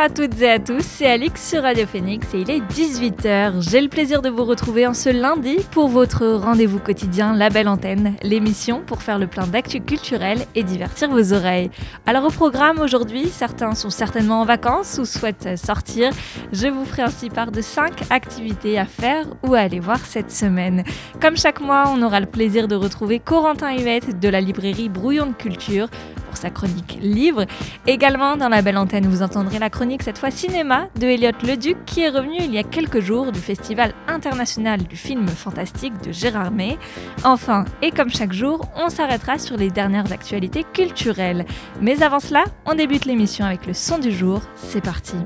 À toutes et à tous, c'est Alix sur Radio Phoenix et il est 18h. J'ai le plaisir de vous retrouver en ce lundi pour votre rendez-vous quotidien La Belle Antenne, l'émission pour faire le plein d'actu culturel et divertir vos oreilles. Alors au programme aujourd'hui, certains sont certainement en vacances ou souhaitent sortir. Je vous ferai ainsi part de 5 activités à faire ou à aller voir cette semaine. Comme chaque mois, on aura le plaisir de retrouver Corentin Yvette de la librairie Brouillon de Culture pour sa chronique livre. Également dans La Belle Antenne, vous entendrez la chronique cette fois cinéma de Elliot Leduc qui est revenu il y a quelques jours du Festival international du film fantastique de Gérard May. Enfin, et comme chaque jour, on s'arrêtera sur les dernières actualités culturelles. Mais avant cela, on débute l'émission avec le son du jour. C'est parti.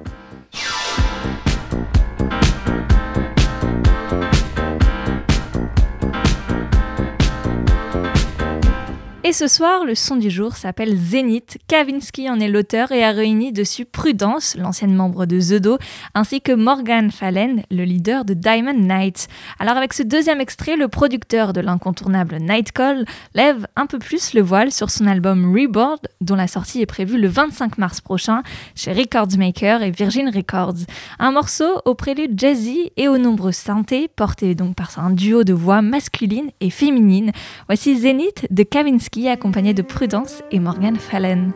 Et ce soir, le son du jour s'appelle Zénith. Kavinsky en est l'auteur et a réuni dessus Prudence, l'ancienne membre de The Do, ainsi que Morgan Fallen, le leader de Diamond Night. Alors avec ce deuxième extrait, le producteur de l'incontournable Night Call lève un peu plus le voile sur son album Reboard, dont la sortie est prévue le 25 mars prochain chez Records Maker et Virgin Records. Un morceau au prélude jazzy et aux nombreuses synthés, porté donc par un duo de voix masculine et féminine. Voici Zénith de Kavinsky accompagné de Prudence et Morgan Fallen.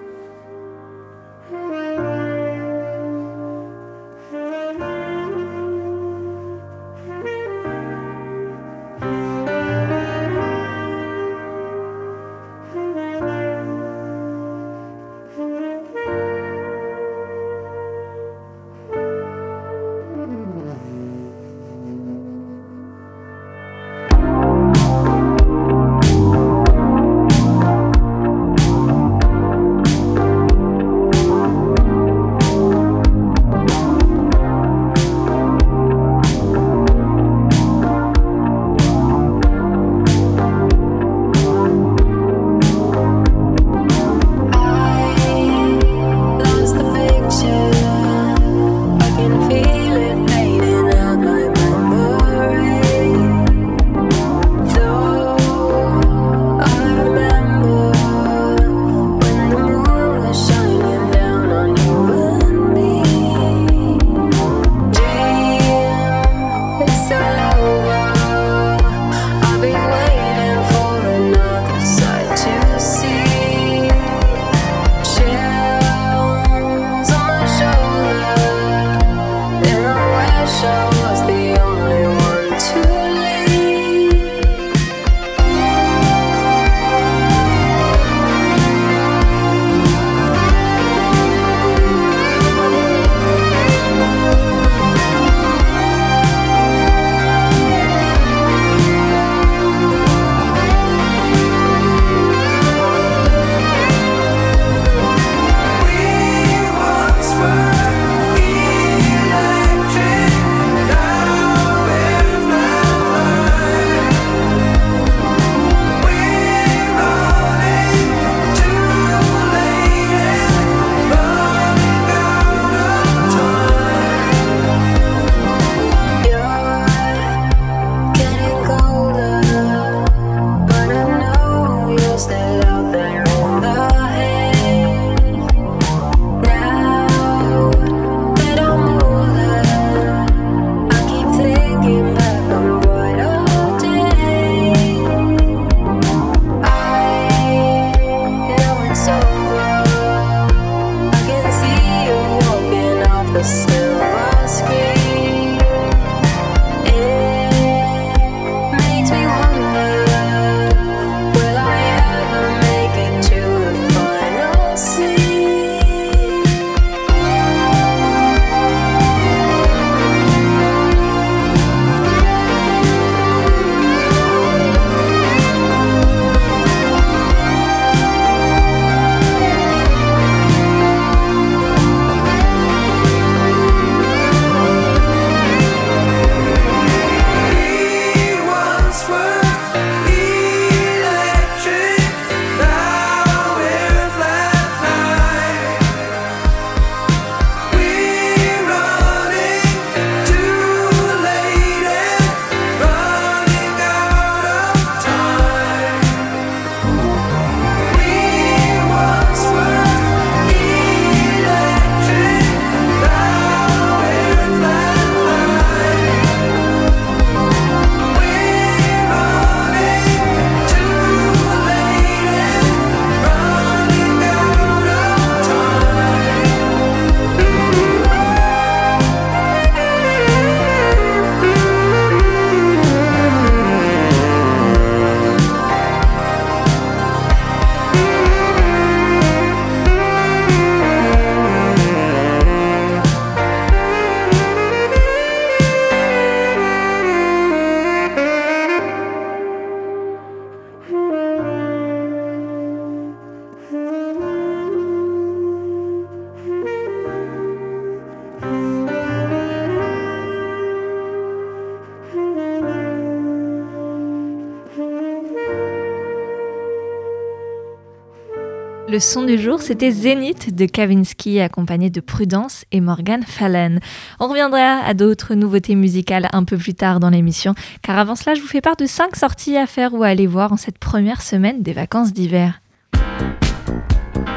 Son du jour, c'était Zénith de Kavinsky, accompagné de Prudence et Morgan Fallen. On reviendra à d'autres nouveautés musicales un peu plus tard dans l'émission, car avant cela, je vous fais part de 5 sorties à faire ou à aller voir en cette première semaine des vacances d'hiver.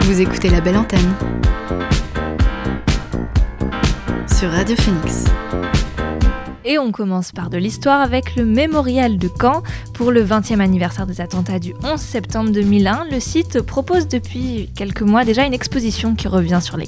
Vous écoutez la belle antenne sur Radio Phoenix. Et on commence par de l'histoire avec le mémorial de Caen. Pour le 20e anniversaire des attentats du 11 septembre 2001, le site propose depuis quelques mois déjà une exposition qui revient sur les,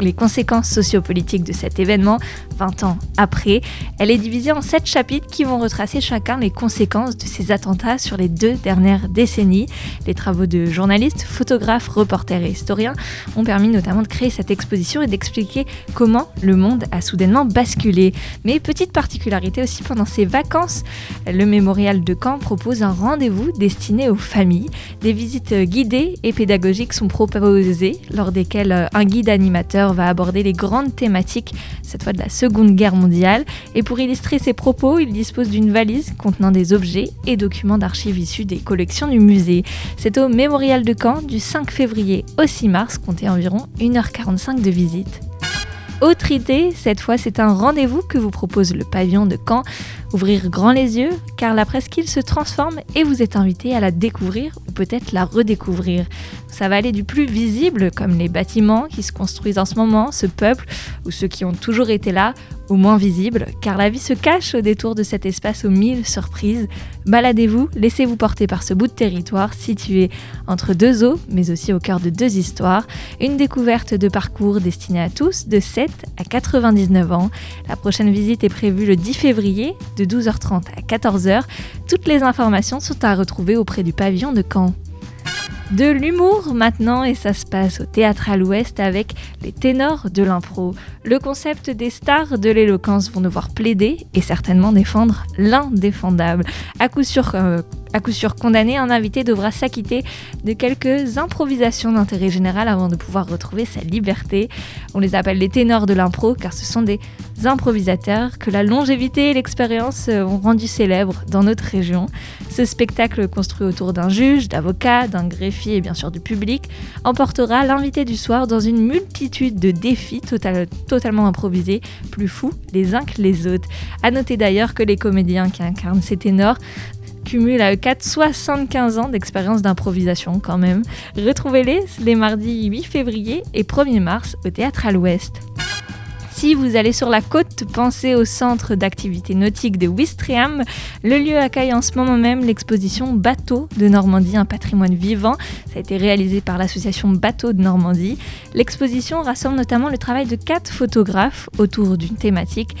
les conséquences sociopolitiques de cet événement 20 ans après. Elle est divisée en 7 chapitres qui vont retracer chacun les conséquences de ces attentats sur les deux dernières décennies. Les travaux de journalistes, photographes, reporters et historiens ont permis notamment de créer cette exposition et d'expliquer comment le monde a soudainement basculé. Mais petite particularité aussi pendant ces vacances, le mémorial de Caen propose un rendez-vous destiné aux familles. Des visites guidées et pédagogiques sont proposées, lors desquelles un guide animateur va aborder les grandes thématiques, cette fois de la Seconde Guerre mondiale. Et pour illustrer ses propos, il dispose d'une valise contenant des objets et documents d'archives issus des collections du musée. C'est au mémorial de Caen du 5 février au 6 mars, comptez environ 1h45 de visite. Autre idée, cette fois c'est un rendez-vous que vous propose le pavillon de Caen. Ouvrir grand les yeux, car la presqu'île se transforme et vous êtes invité à la découvrir ou peut-être la redécouvrir. Ça va aller du plus visible, comme les bâtiments qui se construisent en ce moment, ce peuple, ou ceux qui ont toujours été là, au moins visible, car la vie se cache au détour de cet espace aux mille surprises. Baladez-vous, laissez-vous porter par ce bout de territoire situé entre deux eaux, mais aussi au cœur de deux histoires. Une découverte de parcours destinée à tous de 7 à 99 ans. La prochaine visite est prévue le 10 février de 12h30 à 14h. Toutes les informations sont à retrouver auprès du pavillon de Caen. De l'humour maintenant et ça se passe au théâtre à l'ouest avec les ténors de l'impro. Le concept des stars de l'éloquence vont devoir plaider et certainement défendre l'indéfendable. À coup sûr, euh, à coup sûr condamné, un invité devra s'acquitter de quelques improvisations d'intérêt général avant de pouvoir retrouver sa liberté. On les appelle les ténors de l'impro car ce sont des improvisateurs que la longévité et l'expérience euh, ont rendu célèbres dans notre région. Ce spectacle construit autour d'un juge, d'avocat, d'un greffier et bien sûr du public emportera l'invité du soir dans une multitude de défis totalement improvisés, plus fous les uns que les autres. A noter d'ailleurs que les comédiens qui incarnent ces ténors cumulent à 4 75 ans d'expérience d'improvisation quand même. Retrouvez-les les mardis 8 février et 1er mars au théâtre à l'Ouest. Si vous allez sur la côte, pensez au centre d'activité nautique de Wistriam. Le lieu accueille en ce moment même l'exposition Bateau de Normandie, un patrimoine vivant. Ça a été réalisé par l'association Bateau de Normandie. L'exposition rassemble notamment le travail de quatre photographes autour d'une thématique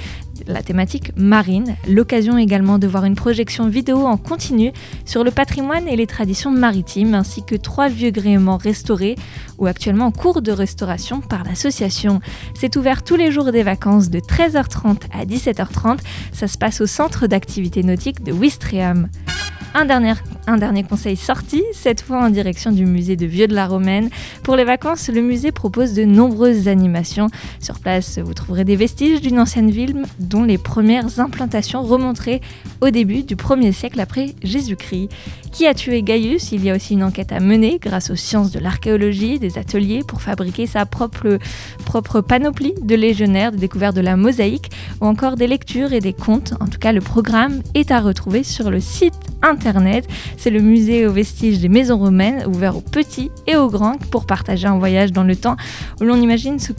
la thématique marine, l'occasion également de voir une projection vidéo en continu sur le patrimoine et les traditions maritimes, ainsi que trois vieux gréements restaurés ou actuellement en cours de restauration par l'association. C'est ouvert tous les jours des vacances de 13h30 à 17h30. Ça se passe au centre d'activité nautique de Wistriam. Un dernier, un dernier conseil sorti, cette fois en direction du musée de Vieux de la Romaine. Pour les vacances, le musée propose de nombreuses animations. Sur place, vous trouverez des vestiges d'une ancienne ville dont les premières implantations remonteraient au début du 1er siècle après Jésus-Christ. Qui a tué Gaius? Il y a aussi une enquête à mener grâce aux sciences de l'archéologie, des ateliers pour fabriquer sa propre, propre panoplie de légionnaires, des découvertes de la mosaïque ou encore des lectures et des contes. En tout cas, le programme est à retrouver sur le site internet. C'est le musée aux vestiges des maisons romaines, ouvert aux petits et aux grands pour partager un voyage dans le temps où l'on imagine ce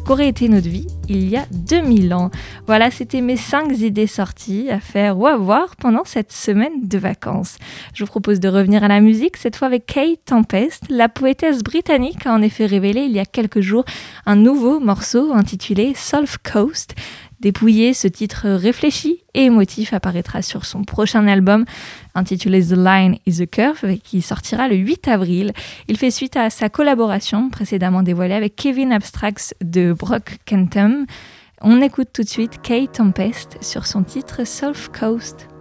qu'aurait été notre vie il y a 2000 ans. Voilà, c'était mes 5 idées sorties à faire ou à voir pendant cette semaine de vacances. Je vous propose de revenir à la musique, cette fois avec Kate Tempest. La poétesse britannique a en effet révélé il y a quelques jours un nouveau morceau intitulé South Coast. Dépouillé, ce titre réfléchi et émotif apparaîtra sur son prochain album intitulé The Line is a Curve qui sortira le 8 avril. Il fait suite à sa collaboration précédemment dévoilée avec Kevin Abstracts de Brock Kentum. On écoute tout de suite Kate Tempest sur son titre South Coast. coast,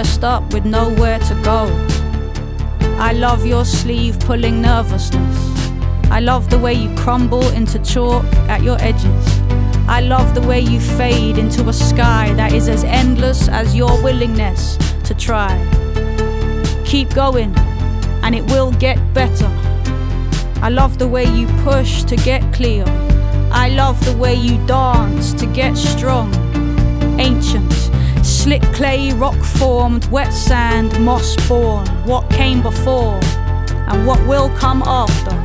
dressed up with nowhere to go. I love your sleeve pulling nervousness. I love the way you crumble into chalk at your edges. I love the way you fade into a sky that is as endless as your willingness to try. Keep going, and it will get better. I love the way you push to get clear. I love the way you dance to get strong. Ancient, slick clay, rock formed, wet sand, moss born. What came before, and what will come after.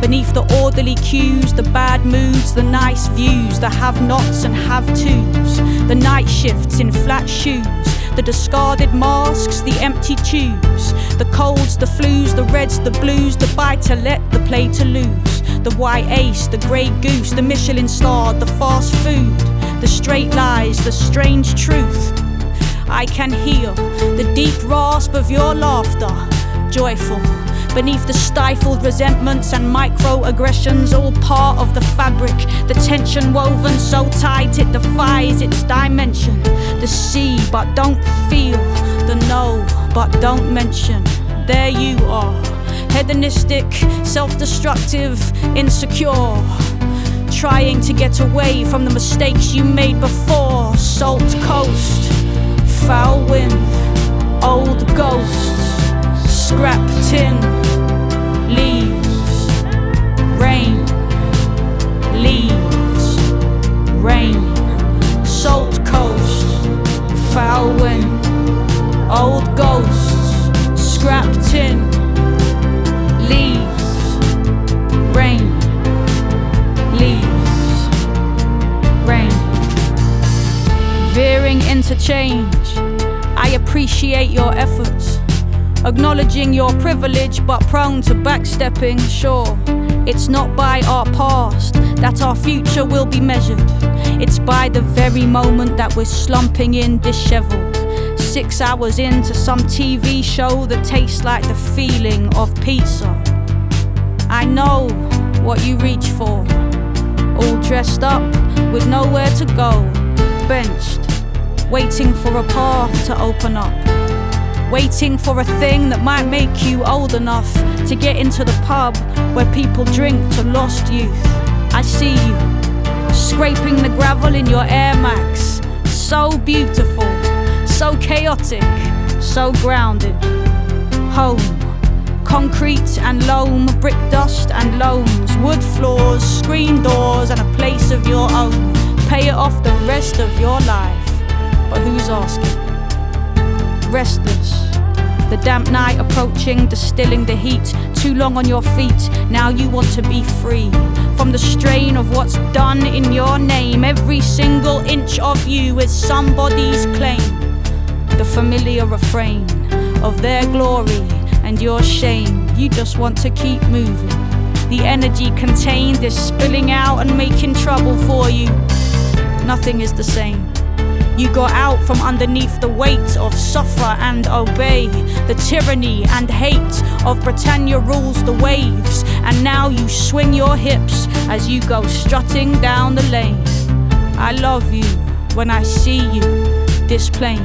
Beneath the orderly cues, the bad moods, the nice views, the have nots and have tos, the night shifts in flat shoes, the discarded masks, the empty tubes, the colds, the flus, the reds, the blues, the buy to let, the play to lose, the white ace, the grey goose, the Michelin star, the fast food, the straight lies, the strange truth. I can hear the deep rasp of your laughter, joyful beneath the stifled resentments and microaggressions, all part of the fabric. The tension woven so tight it defies its dimension. The see, but don't feel. The know, but don't mention. There you are, hedonistic, self destructive, insecure. Trying to get away from the mistakes you made before. Salt coast, foul wind, old ghosts scrap tin, Acknowledging your privilege, but prone to backstepping, sure. It's not by our past that our future will be measured. It's by the very moment that we're slumping in disheveled. Six hours into some TV show that tastes like the feeling of pizza. I know what you reach for. All dressed up with nowhere to go. Benched, waiting for a path to open up waiting for a thing that might make you old enough to get into the pub where people drink to lost youth. I see you scraping the gravel in your Air Max. So beautiful, so chaotic, so grounded. Home. Concrete and loam, brick dust and loams, wood floors, screen doors, and a place of your own. Pay it off the rest of your life. But who's asking? Restless. The damp night approaching, distilling the heat. Too long on your feet, now you want to be free from the strain of what's done in your name. Every single inch of you is somebody's claim. The familiar refrain of their glory and your shame. You just want to keep moving. The energy contained is spilling out and making trouble for you. Nothing is the same. You got out from underneath the weight of suffer and obey, the tyranny and hate of Britannia rules the waves, and now you swing your hips as you go strutting down the lane. I love you when I see you, this plain,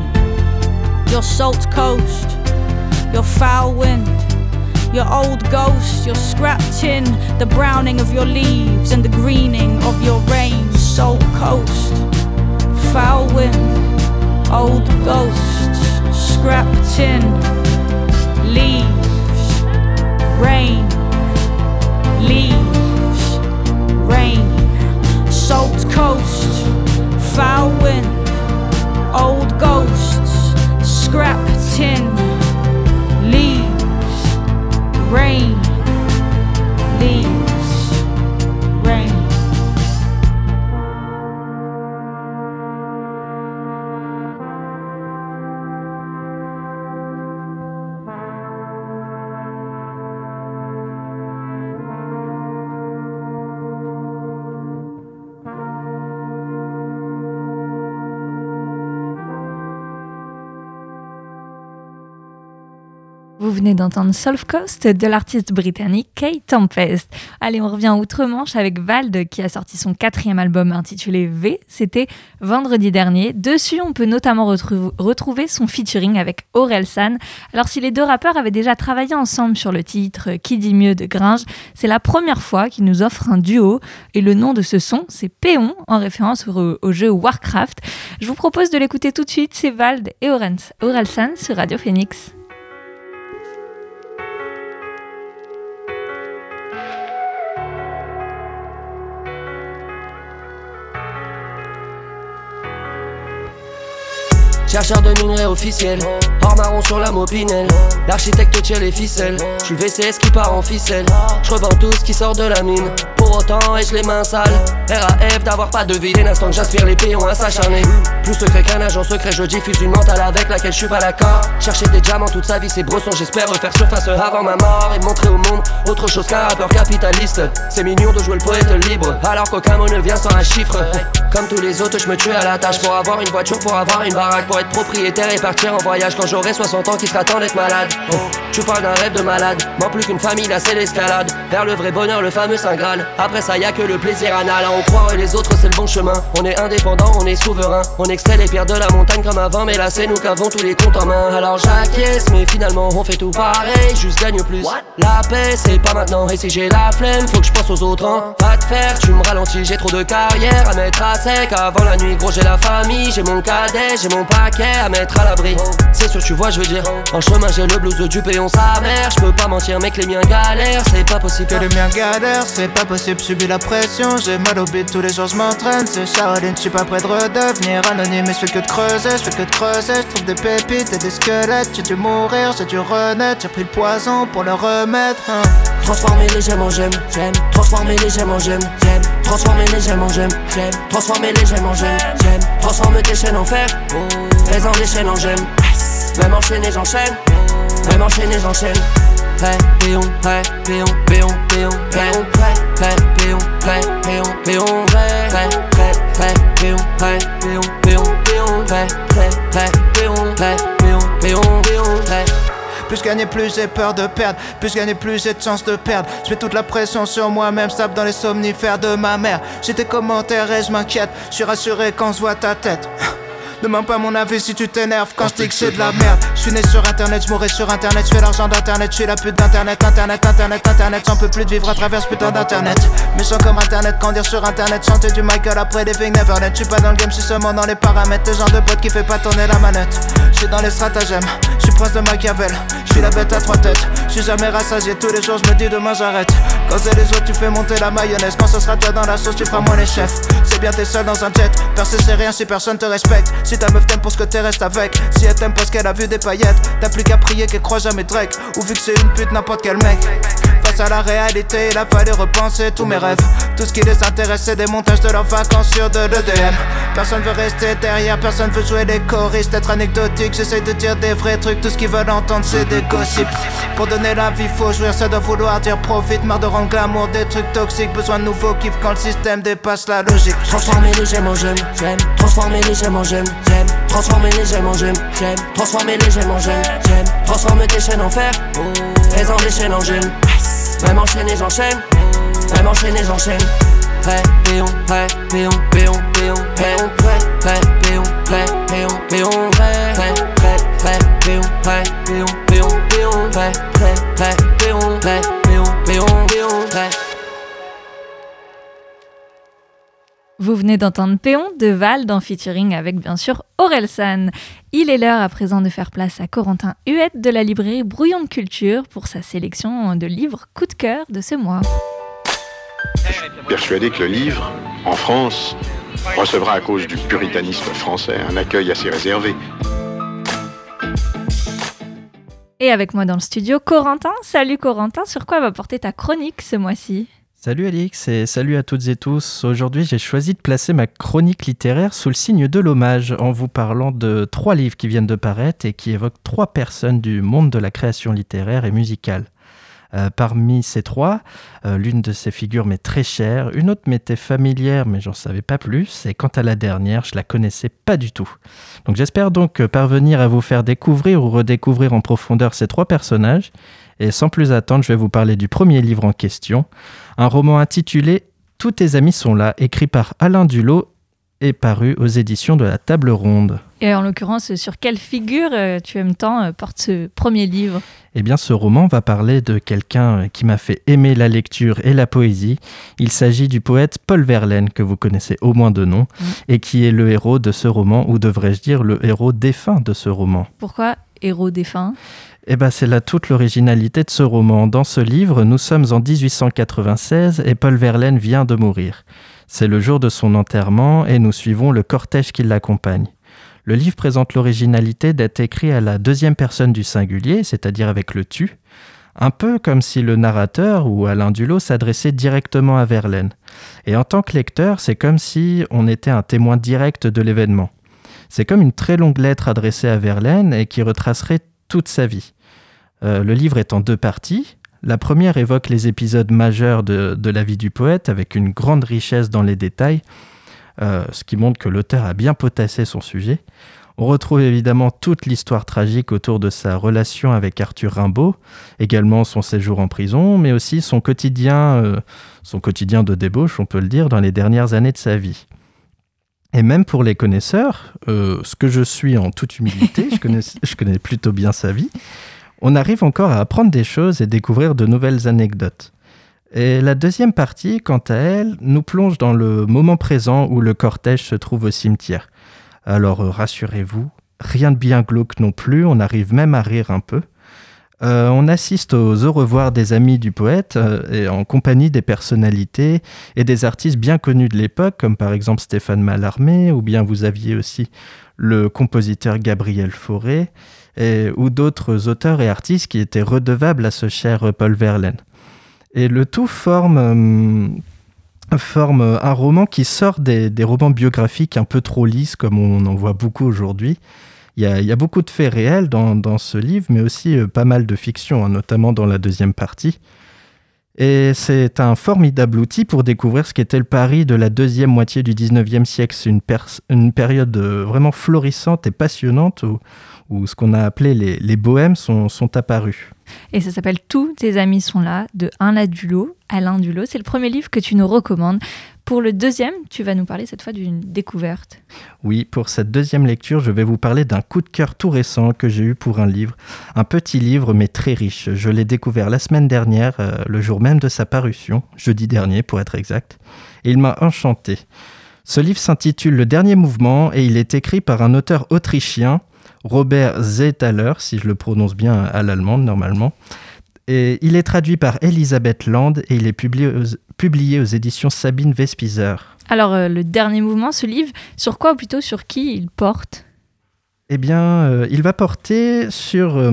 your salt coast, your foul wind. Your old ghost, your scrap tin, the browning of your leaves and the greening of your rain, salt coast foul wind, old ghosts, scrap tin, leaves, rain, leaves, rain, salt coast, foul wind, old ghosts, scrap tin, leaves, rain, leaves, Vous venez d'entendre Solve Coast de l'artiste britannique Kate Tempest. Allez, on revient outre-Manche avec Vald qui a sorti son quatrième album intitulé V. C'était vendredi dernier. Dessus, on peut notamment retrouver son featuring avec Aurel San. Alors, si les deux rappeurs avaient déjà travaillé ensemble sur le titre Qui dit mieux de Gringe, c'est la première fois qu'ils nous offrent un duo. Et le nom de ce son, c'est Péon, en référence au, jeu Warcraft. Je vous propose de l'écouter tout de suite. C'est Vald et Aurel San sur Radio Phoenix. Chercheur de minerais officiel, hors marron sur la mopinelle. L'architecte tient les ficelles, je suis VCS qui part en ficelle. Je tout ce qui sort de la mine, pour autant ai-je les mains sales. RAF d'avoir pas de vie, l'instant que j'aspire les péons à s'acharner. Plus secret qu'un agent secret, je diffuse une mentale avec laquelle je suis pas d'accord. Chercher des diamants toute sa vie, c'est brosson, j'espère refaire surface avant ma mort et montrer au monde autre chose qu'un rappeur capitaliste. C'est mignon de jouer le poète libre, alors qu'aucun mot ne vient sans un chiffre. Comme tous les autres, je me tue à la tâche pour avoir une voiture, pour avoir une baraque, pour propriétaire et partir en voyage quand j'aurai 60 ans qui sera temps d'être malade. Oh, tu parles d'un rêve de malade, moins plus qu'une famille, là c'est l'escalade. Vers le vrai bonheur, le fameux Saint Graal. Après ça, y a que le plaisir anal. On croit et les autres, c'est le bon chemin. On est indépendant, on est souverain. On excelle les pierres de la montagne comme avant, mais là c'est nous qui avons tous les comptes en main. Alors j'acquiesce, mais finalement on fait tout pareil, juste gagne plus. La paix, c'est pas maintenant, et si j'ai la flemme, faut que je pense aux autres. Hein. Va te faire, tu me ralentis, j'ai trop de carrière à mettre à sec. Avant la nuit, gros, j'ai la famille, j'ai mon cadet, j'ai mon paquet à mettre à l'abri. C'est sûr, tu vois, je veux dire. En chemin, j'ai le blues du péon, sa mère. Je peux pas mentir, mec, les miens galèrent, c'est pas possible. Que les miens galèrent, c'est pas possible, subis la pression. J'ai mal au bide, tous les jours je m'entraîne. C'est Shaolin, je suis pas prêt de redevenir anonyme. Mais fais que de creuser, je fais que de creuser. Je trouve des pépites et des squelettes. J'ai dû mourir, j'ai dû renaître. J'ai pris le poison pour le remettre. Hein. Transformer les gemmes en j'aime, j'aime. Transformer les gemmes en j'aime, j'aime. Transformer les gemmes en j'aime, j'aime. Transformer les gemmes en j'aime, j'aime. Transformer tes chaînes en fer. Fais-en des chaînes en j'aime. Même enchaîné, j'enchaîne. Même enchaîné, j'enchaîne. Péon, péon, péon, péon, péon, péon, péon, péon, péon, péon, péon, péon, péon, péon, péon. Plus gagner, plus j'ai peur de perdre. Plus gagner, plus j'ai de chance de perdre. Je mets toute la pression sur moi-même, tape dans les somnifères de ma mère. J'ai tes commentaires et je m'inquiète. Je suis rassuré quand je vois ta tête. Demande pas mon avis si tu t'énerves quand je dis que c'est de la merde. Je suis né sur internet, je mourrai sur internet, je fais l'argent d'internet, je suis la pute d'internet, internet, internet, internet, j'en peux plus de vivre à travers ce putain d'internet. Méchant comme internet, dire sur internet, chanter du Michael après Living Neverland. Je suis pas dans le game, je suis seulement dans les paramètres. Le genre de pote qui fait pas tourner la manette. Je suis dans les stratagèmes, je suis prince de Machiavel, je suis la bête à trois têtes. Je suis jamais rassasié, tous les jours je me dis demain j'arrête. Quand c'est les autres, tu fais monter la mayonnaise. Quand ce sera toi dans la sauce, tu feras moins les chefs. C'est bien, t'es seul dans un jet. Percer, c'est rien si personne te respecte. Si ta meuf t'aime pour ce que t'es, reste avec. Si elle t'aime parce qu'elle a vu des paillettes, t'as plus qu'à prier qu'elle croit jamais Drake. Ou vu que c'est une pute, n'importe quel mec. Face à la réalité, il a fallu repenser tous mes rêves. Tout ce qui les intéresse, des montages de leurs vacances sur de l'EDM. Personne veut rester derrière, personne veut jouer les choristes, être anecdotique. J'essaie de dire des vrais trucs, tout ce qu'ils veulent entendre, c'est des gossips. Pour donner la vie, faut jouir, ça doit vouloir dire profite. Marre de rendre glamour des trucs toxiques, besoin de nouveaux kiffs quand le système dépasse la logique. Transformer les gemmes en j'aime, j'aime. Transformer les gemmes en j'aime, j'aime. Transformer les gemmes en j'aime, j'aime. Transformer les gemmes en j'aime, j'aime. Transformer tes chaînes en fer, fais-en des chaînes en j'aime. J'enchaîne. Vous venez d'entendre Péon de Val dans featuring avec bien sûr Aurel San. Il est l'heure à présent de faire place à Corentin Huette de la librairie Brouillon de Culture pour sa sélection de livres coup de cœur de ce mois. Persuadé que le livre, en France, recevra à cause du puritanisme français un accueil assez réservé. Et avec moi dans le studio, Corentin. Salut Corentin, sur quoi va porter ta chronique ce mois-ci? Salut Alix et salut à toutes et tous. Aujourd'hui, j'ai choisi de placer ma chronique littéraire sous le signe de l'hommage en vous parlant de trois livres qui viennent de paraître et qui évoquent trois personnes du monde de la création littéraire et musicale. Euh, parmi ces trois, euh, l'une de ces figures m'est très chère, une autre m'était familière mais j'en savais pas plus, et quant à la dernière, je la connaissais pas du tout. Donc j'espère donc parvenir à vous faire découvrir ou redécouvrir en profondeur ces trois personnages, et sans plus attendre, je vais vous parler du premier livre en question, un roman intitulé Tous tes amis sont là, écrit par Alain Dulot et paru aux éditions de la Table Ronde. Et en l'occurrence, sur quelle figure euh, tu aimes tant euh, porte ce premier livre? Eh bien, ce roman va parler de quelqu'un euh, qui m'a fait aimer la lecture et la poésie. Il s'agit du poète Paul Verlaine, que vous connaissez au moins de nom, et qui est le héros de ce roman, ou devrais-je dire le héros défunt de ce roman. Pourquoi héros défunt? Eh ben, c'est là toute l'originalité de ce roman. Dans ce livre, nous sommes en 1896 et Paul Verlaine vient de mourir. C'est le jour de son enterrement et nous suivons le cortège qui l'accompagne. Le livre présente l'originalité d'être écrit à la deuxième personne du singulier, c'est-à-dire avec le tu, un peu comme si le narrateur ou Alain Dulot s'adressait directement à Verlaine. Et en tant que lecteur, c'est comme si on était un témoin direct de l'événement. C'est comme une très longue lettre adressée à Verlaine et qui retracerait toute sa vie. Euh, le livre est en deux parties. La première évoque les épisodes majeurs de, la vie du poète avec une grande richesse dans les détails, euh, ce qui montre que l'auteur a bien potassé son sujet. On retrouve évidemment toute l'histoire tragique autour de sa relation avec Arthur Rimbaud, également son séjour en prison, mais aussi son quotidien, euh, son quotidien de débauche, on peut le dire, dans les dernières années de sa vie. Et même pour les connaisseurs, euh, ce que je suis en toute humilité, je, connais, je connais plutôt bien sa vie, on arrive encore à apprendre des choses et découvrir de nouvelles anecdotes. Et la deuxième partie, quant à elle, nous plonge dans le moment présent où le cortège se trouve au cimetière. Alors euh, rassurez-vous, rien de bien glauque non plus, on arrive même à rire un peu. Euh, on assiste aux au revoir des amis du poète euh, et en compagnie des personnalités et des artistes bien connus de l'époque, comme par exemple Stéphane Mallarmé, ou bien vous aviez aussi le compositeur Gabriel Fauré, ou d'autres auteurs et artistes qui étaient redevables à ce cher Paul Verlaine. Et le tout forme, euh, forme un roman qui sort des, romans biographiques un peu trop lisses, comme on en voit beaucoup aujourd'hui. Il y, a, beaucoup de faits réels dans, ce livre, mais aussi euh, pas mal de fiction, hein, notamment dans la deuxième partie. Et c'est un formidable outil pour découvrir ce qu'était le Paris de la deuxième moitié du 19e siècle. C'est une, période euh, vraiment florissante et passionnante où, ce qu'on a appelé les, bohèmes sont apparus. Et ça s'appelle Tous tes amis sont là de Alain Dulot. Alain Dulot, c'est le premier livre que tu nous recommandes. Pour le deuxième, tu vas nous parler cette fois d'une découverte. Oui, pour cette deuxième lecture, je vais vous parler d'un coup de cœur tout récent que j'ai eu pour un livre. Un petit livre, mais très riche. Je l'ai découvert la semaine dernière, euh, le jour même de sa parution, jeudi dernier pour être exact. Et il m'a enchanté. Ce livre s'intitule Le dernier mouvement et il est écrit par un auteur autrichien Robert Zethaler, si je le prononce bien à l'allemande normalement. Et il est traduit par Elisabeth Land et il est publié aux, éditions Sabine Vespizer. Alors, euh, le dernier mouvement, ce livre, sur quoi ou plutôt sur qui il porte? Eh bien, euh, il va porter sur, euh,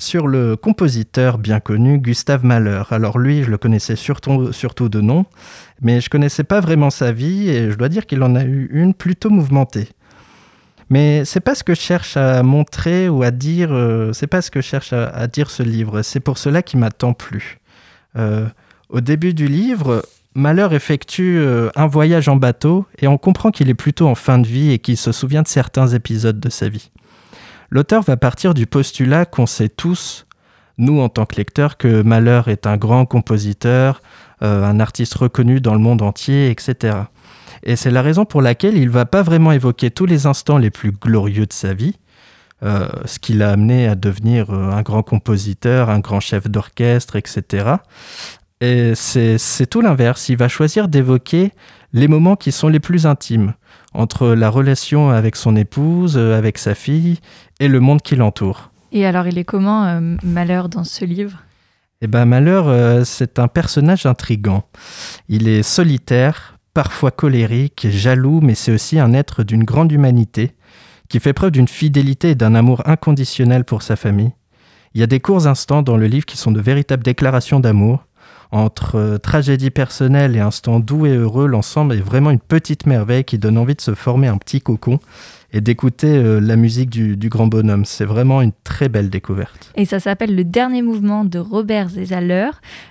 sur le compositeur bien connu Gustave Mahler. Alors lui, je le connaissais surtout, surtout de nom, mais je connaissais pas vraiment sa vie et je dois dire qu'il en a eu une plutôt mouvementée. Mais c'est pas ce que cherche à montrer ou à dire, euh, c'est pas ce que cherche à, dire ce livre. C'est pour cela qu'il m'a tant plu. Euh, au début du livre, Malheur effectue euh, un voyage en bateau et on comprend qu'il est plutôt en fin de vie et qu'il se souvient de certains épisodes de sa vie. L'auteur va partir du postulat qu'on sait tous, nous en tant que lecteurs, que Malheur est un grand compositeur, un artiste reconnu dans le monde entier, etc. Et c'est la raison pour laquelle il ne va pas vraiment évoquer tous les instants les plus glorieux de sa vie, euh, ce qui l'a amené à devenir euh, un grand compositeur, un grand chef d'orchestre, etc. Et c'est tout l'inverse. Il va choisir d'évoquer les moments qui sont les plus intimes, entre la relation avec son épouse, euh, avec sa fille et le monde qui l'entoure. Et alors, il est comment Malheur dans ce livre? Eh ben, Malheur, c'est un personnage intrigant. Il est solitaire, parfois colérique, jaloux, mais c'est aussi un être d'une grande humanité, qui fait preuve d'une fidélité et d'un amour inconditionnel pour sa famille. Il y a des courts instants dans le livre qui sont de véritables déclarations d'amour. Entre euh, tragédie personnelle et instants doux et heureux, l'ensemble est vraiment une petite merveille qui donne envie de se former un petit cocon et d'écouter euh, la musique du, grand bonhomme. C'est vraiment une très belle découverte. Et ça s'appelle Le dernier mouvement de Robert Zezaler,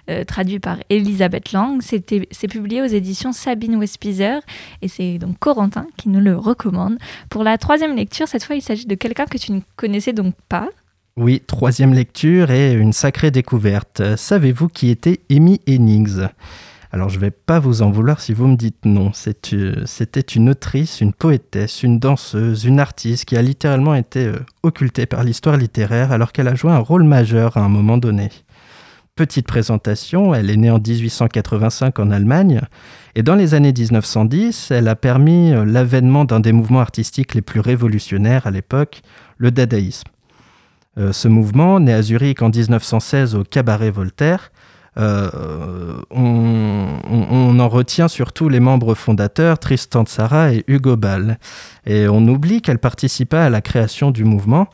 euh, traduit par Elisabeth Lang. C'est publié aux éditions Sabine Westpizer et c'est donc Corentin qui nous le recommande. Pour la troisième lecture, cette fois, il s'agit de quelqu'un que tu ne connaissais donc pas. Oui, troisième lecture et une sacrée découverte. Savez-vous qui était Amy Hennings? Alors je ne vais pas vous en vouloir si vous me dites non. Euh, c'était une autrice, une poétesse, une danseuse, une artiste qui a littéralement été euh, occultée par l'histoire littéraire alors qu'elle a joué un rôle majeur à un moment donné. Petite présentation, elle est née en 1885 en Allemagne et dans les années 1910, elle a permis euh, l'avènement d'un des mouvements artistiques les plus révolutionnaires à l'époque, le dadaïsme. ce mouvement, né à Zurich en 1916 au cabaret Voltaire, euh, on, en retient surtout les membres fondateurs, Tristan Tzara et Hugo Ball. Et on oublie qu'elle participa à la création du mouvement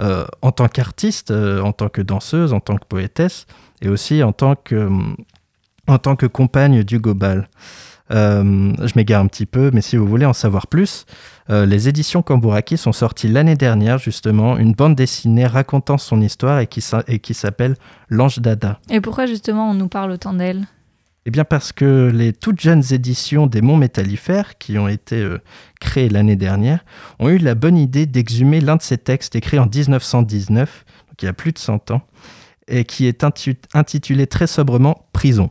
euh, en tant qu'artiste, euh, en tant que danseuse, en tant que poétesse, et aussi en tant que, en tant que compagne d'Hugo Ball. Euh, je m'égare un petit peu, mais si vous voulez en savoir plus, euh, les éditions Kamburaki sont sorties l'année dernière, justement, une bande dessinée racontant son histoire et qui, s'appelle L'Ange Dada. Et pourquoi, justement, on nous parle autant d'elle? Eh bien parce que les toutes jeunes éditions des Monts Métallifères, qui ont été euh, créées l'année dernière, ont eu la bonne idée d'exhumer l'un de ces textes écrits en 1919, donc il y a plus de 100 ans, et qui est intitulé très sobrement Prison.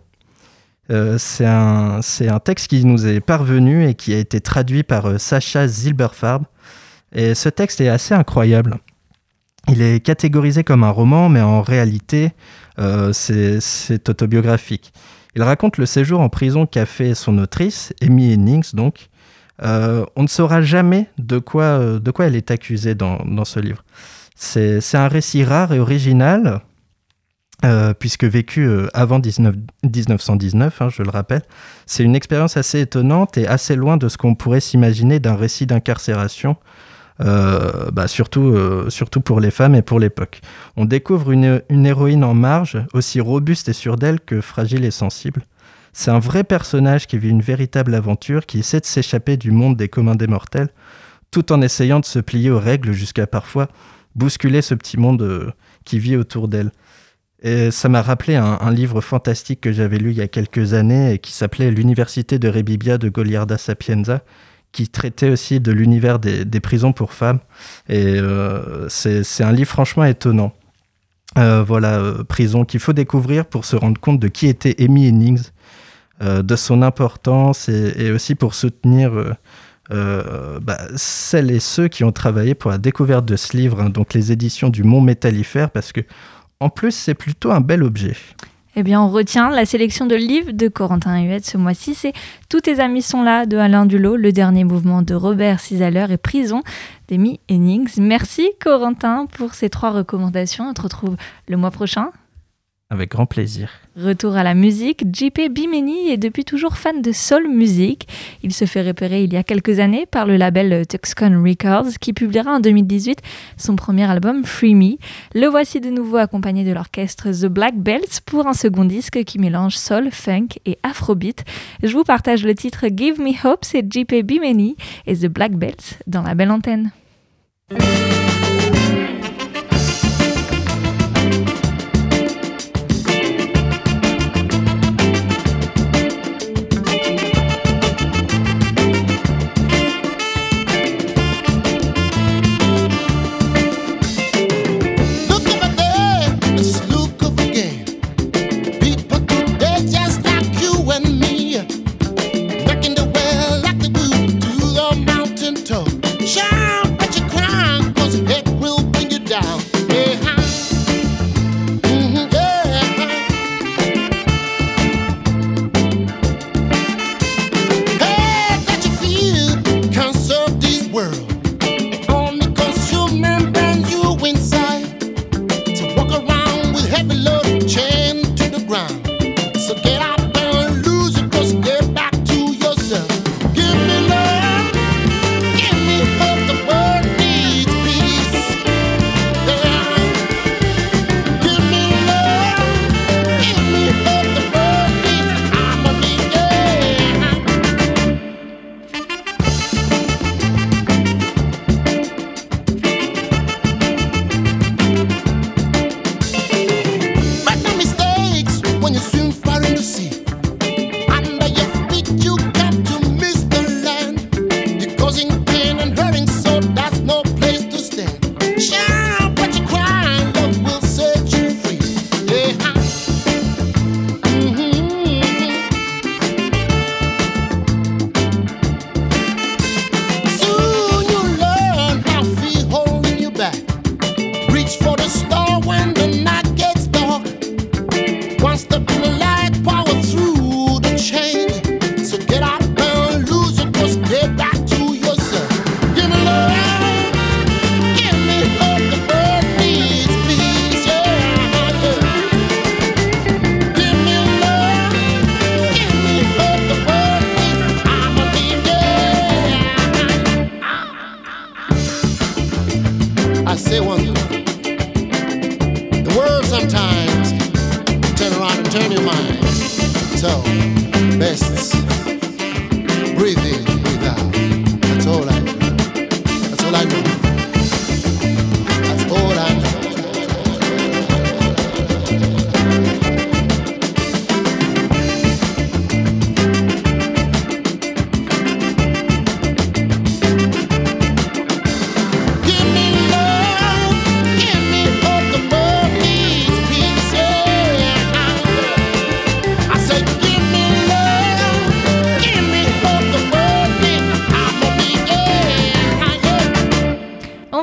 Euh, c'est un, un, texte qui nous est parvenu et qui a été traduit par euh, Sacha Zilberfarb. Et ce texte est assez incroyable. Il est catégorisé comme un roman, mais en réalité, euh, c'est autobiographique. Il raconte le séjour en prison qu'a fait son autrice, Amy Hennings, donc. on ne saura jamais de quoi, de quoi elle est accusée dans, dans ce livre. C'est un récit rare et original euh, puisque vécu euh, avant 1919, hein, je le rappelle, c'est une expérience assez étonnante et assez loin de ce qu'on pourrait s'imaginer d'un récit d'incarcération, euh, bah, surtout, surtout pour les femmes et pour l'époque. On découvre une, une, héroïne en marge, aussi robuste et sûre d'elle que fragile et sensible. C'est un vrai personnage qui vit une véritable aventure, qui essaie de s'échapper du monde des communs des mortels, tout en essayant de se plier aux règles jusqu'à parfois bousculer ce petit monde qui vit autour d'elle. Et ça m'a rappelé un, livre fantastique que j'avais lu il y a quelques années et qui s'appelait L'Université de Rebibia de Goliarda Sapienza, qui traitait aussi de l'univers des, prisons pour femmes. Et euh, c'est un livre franchement étonnant. Euh, voilà, euh, prison qu'il faut découvrir pour se rendre compte de qui était Amy Hennings, de son importance et, aussi pour soutenir bah, celles et ceux qui ont travaillé pour la découverte de ce livre, hein, donc les éditions du Mont Métallifère, parce que en plus, c'est plutôt un bel objet. Eh bien, on retient la sélection de livres de Corentin Huette ce mois-ci. C'est Tous tes amis sont là de Alain Dulot, le dernier mouvement de Robert Cisaler et Prison d'Amy Hennings. Merci Corentin pour ces trois recommandations. On te retrouve le mois prochain. Avec grand plaisir. Retour à la musique, JP Bimeni est depuis toujours fan de soul music. Il se fait repérer il y a quelques années par le label Tuxcon Records qui publiera en 2018 son premier album Free Me. Le voici de nouveau accompagné de l'orchestre The Black Belts pour un second disque qui mélange soul, funk et afrobeat. Je vous partage le titre Give Me Hope, c'est JP Bimeni et The Black Belts dans la belle antenne.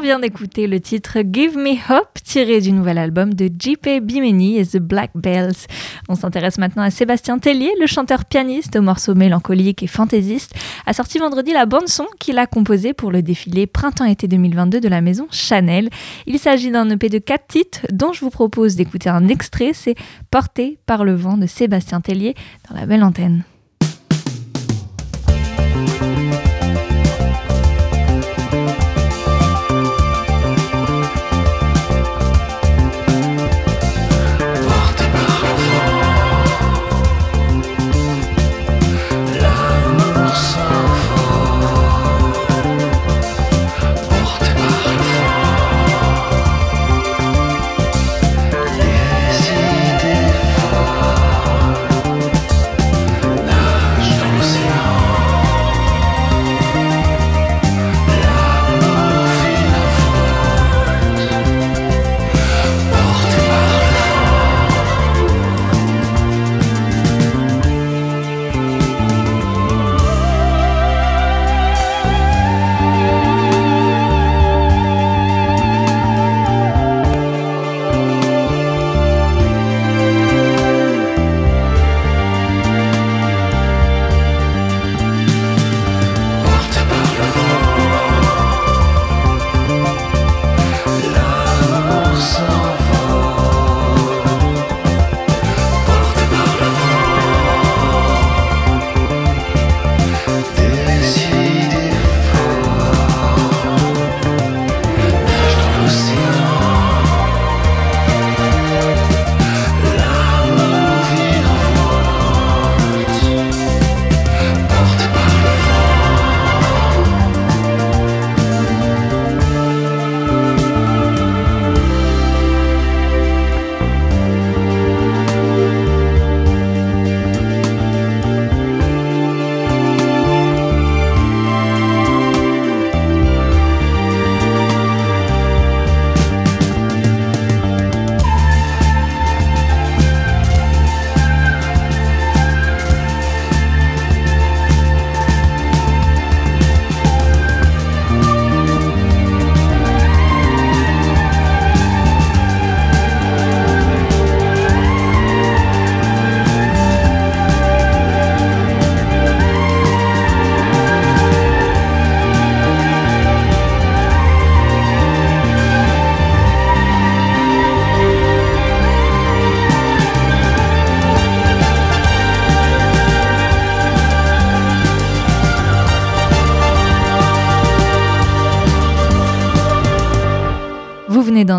Vient d'écouter le titre Give Me Hope tiré du nouvel album de J.P. Bimini et The Black Bells. On s'intéresse maintenant à Sébastien Tellier, le chanteur-pianiste aux morceaux mélancoliques et fantaisistes, a sorti vendredi la bande-son qu'il a composée pour le défilé Printemps-été 2022 de la maison Chanel. Il s'agit d'un EP de 4 titres dont je vous propose d'écouter un extrait, c'est Porté par le vent de Sébastien Tellier dans la belle antenne.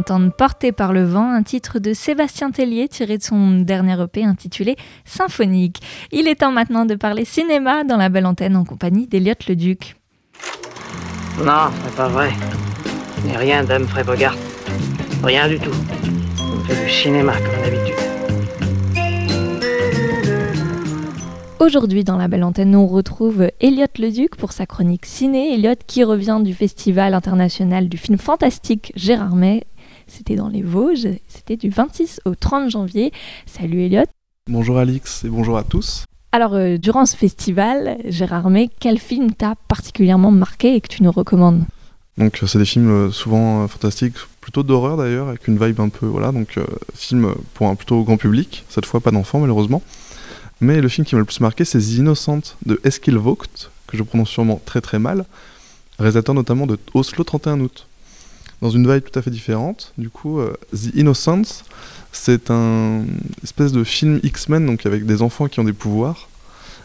D'entendre Porté par le vent, un titre de Sébastien Tellier tiré de son dernier EP intitulé Symphonique. Il est temps maintenant de parler cinéma dans la belle antenne en compagnie d'Eliott Leduc. Non, c'est pas vrai. Ce n'est rien d'Humphrey Bogart. Rien du tout. On fait du cinéma comme d'habitude. Aujourd'hui, dans la belle antenne, on retrouve Elliot Leduc pour sa chronique ciné. Elliot qui revient du Festival international du film fantastique Gérard May. C'était dans les Vosges. C'était du 26 au 30 janvier. Salut Elliot. Bonjour Alix et bonjour à tous. Alors, euh, durant ce festival, Gérard May, quel film t'a particulièrement marqué et que tu nous recommandes? Donc euh, c'est des films euh, souvent fantastiques, plutôt d'horreur d'ailleurs, avec une vibe un peu voilà, donc euh, film pour un plutôt grand public, cette fois pas d'enfants malheureusement. Mais le film qui m'a le plus marqué, c'est The Innocent de Eskil Vogt, que je prononce sûrement très très mal, réalisateur notamment de Oslo 31 août. Dans une vibe tout à fait différente, du coup, euh, The Innocence, c'est un espèce de film X-Men, donc avec des enfants qui ont des pouvoirs,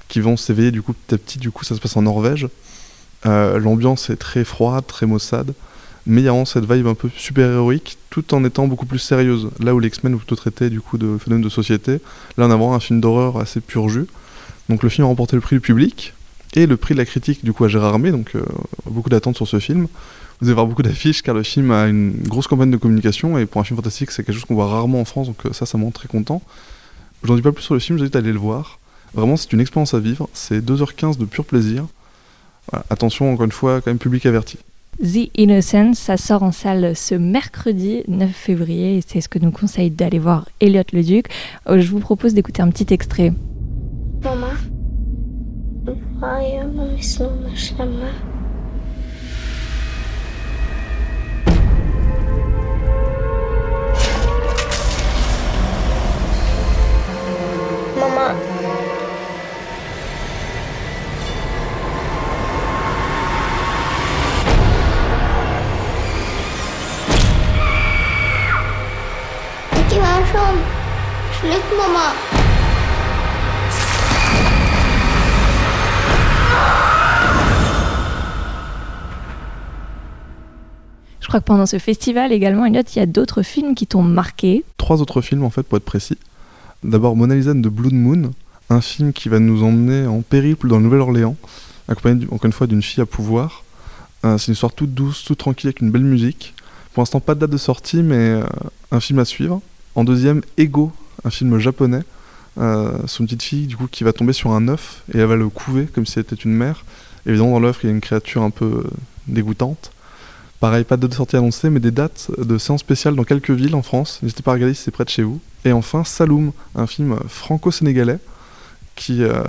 qui vont s'éveiller du coup petit à petit, du coup ça se passe en Norvège. Euh, L'ambiance est très froide, très maussade. mais il y a vraiment cette vibe un peu super-héroïque, tout en étant beaucoup plus sérieuse. Là où les X-Men plutôt traitaient du coup de phénomènes de société, là on a vraiment un film d'horreur assez pur jus. Donc le film a remporté le prix du public et le prix de la critique du coup à Gérard Armé, donc euh, beaucoup d'attentes sur ce film. Vous allez voir beaucoup d'affiches car le film a une grosse campagne de communication et pour un film fantastique c'est quelque chose qu'on voit rarement en France, donc euh, ça ça me rend très content. Je n'en dis pas plus sur le film, je vous invite à aller le voir. Vraiment c'est une expérience à vivre, c'est 2h15 de pur plaisir. Voilà, attention encore une fois, quand même public averti. The Innocence, ça sort en salle ce mercredi 9 février et c'est ce que nous conseille d'aller voir Elliot le Duc. Euh, Je vous propose d'écouter un petit extrait. Mama, Baja myślą na szamę. Mama. Jaki masz on? Schlägt Mama. Je crois que pendant ce festival également, Elliot, il y a d'autres films qui t'ont marqué. Trois autres films en fait pour être précis. D'abord Mona Lisa the Blood Moon, un film qui va nous emmener en périple dans le Nouvelle-Orléans, accompagné encore une fois d'une fille à pouvoir. Euh, c'est une histoire toute douce, toute tranquille avec une belle musique. Pour l'instant pas de date de sortie mais euh, un film à suivre. En deuxième Ego, un film japonais. Euh, c'est une petite fille du coup qui va tomber sur un œuf et elle va le couver comme si elle était une mère. Évidemment dans l'œuf il y a une créature un peu euh, dégoûtante. Pareil, pas de sortie annoncée, mais des dates de séances spéciales dans quelques villes en France. N'hésitez pas à regarder si c'est près de chez vous. Et enfin, Saloum, un film franco-sénégalais qui euh,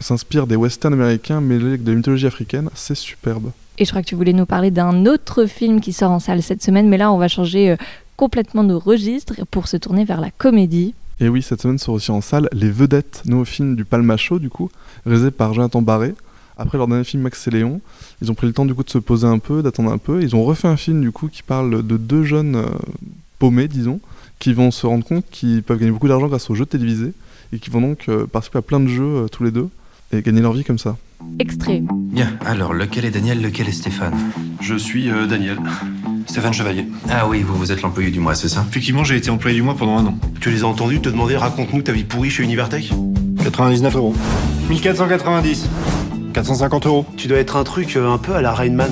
s'inspire des westerns américains mêlés avec de la mythologie africaine. C'est superbe. Et je crois que tu voulais nous parler d'un autre film qui sort en salle cette semaine, mais là on va changer euh, complètement de registre pour se tourner vers la comédie. Et oui, cette semaine sort aussi en salle Les Vedettes, nouveau film du Palma Show, du coup, réalisé par Jonathan Barré. Après leur dernier film Max et Léon, ils ont pris le temps du coup de se poser un peu, d'attendre un peu. Ils ont refait un film du coup qui parle de deux jeunes euh, paumés, disons, qui vont se rendre compte qu'ils peuvent gagner beaucoup d'argent grâce aux jeux télévisés et qui vont donc euh, participer à plein de jeux euh, tous les deux et gagner leur vie comme ça. Extrait. Bien, alors lequel est Daniel, lequel est Stéphane? Je suis euh, Daniel. Stéphane Chevalier. Ah oui, vous, vous êtes l'employé du mois, c'est ça? Effectivement, j'ai été employé du mois pendant un an. Tu les as entendus te demander raconte-nous ta vie pourrie chez Univertech? 99 euros. 1490. 450 euros. Tu dois être un truc euh, un peu à la Rainman.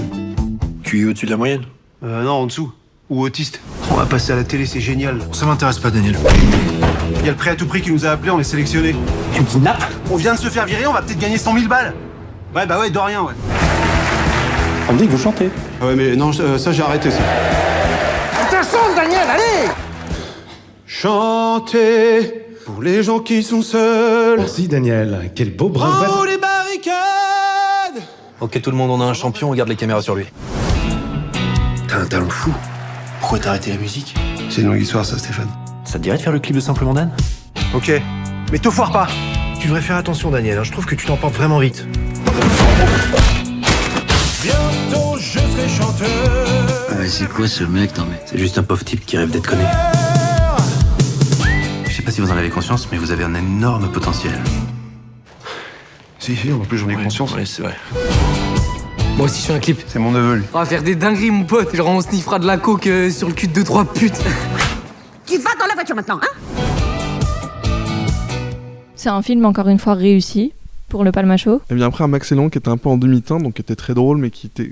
Tu es au-dessus de la moyenne Euh, non, en dessous. Ou autiste. On va passer à la télé, c'est génial. Ça m'intéresse pas, Daniel. Il y a le prêt à tout prix qui nous a appelés, on est sélectionnés. Tu me kidnappes On vient de se faire virer, on va peut-être gagner 100 000 balles. Ouais, bah ouais, de rien, ouais. On me dit que vous chantez. Ah ouais, mais non, euh, ça j'ai arrêté ça. Attention, Daniel, allez Chantez pour les gens qui sont seuls. Merci Daniel, quel beau vert. haut les barricades Ok, tout le monde, on a un champion, regarde les caméras sur lui. T'as un talent fou. Pourquoi t'as arrêté la musique? C'est une longue histoire, ça, Stéphane. Ça te dirait de faire le clip de Simplement Dan? Ok, mais te foire pas Tu devrais faire attention, Daniel, hein, je trouve que tu t'emportes vraiment vite. Bientôt je serai chanteur. Ah mais c'est quoi ce mec, non mais C'est juste un pauvre type qui rêve d'être connu. Je sais pas si vous en avez conscience, mais vous avez un énorme potentiel. Si, si, en plus j'en ai conscience. Oui, c'est vrai. Moi aussi je fais un clip. C'est mon neveu, lui. On va faire des dingueries mon pote, genre on sniffera de la coke euh, sur le cul de deux trois putes. Tu vas dans la voiture maintenant, hein C'est un film encore une fois réussi pour le Palma Show. Et bien après un Max et Léon qui était un peu en demi-teinte, donc qui était très drôle, mais qui était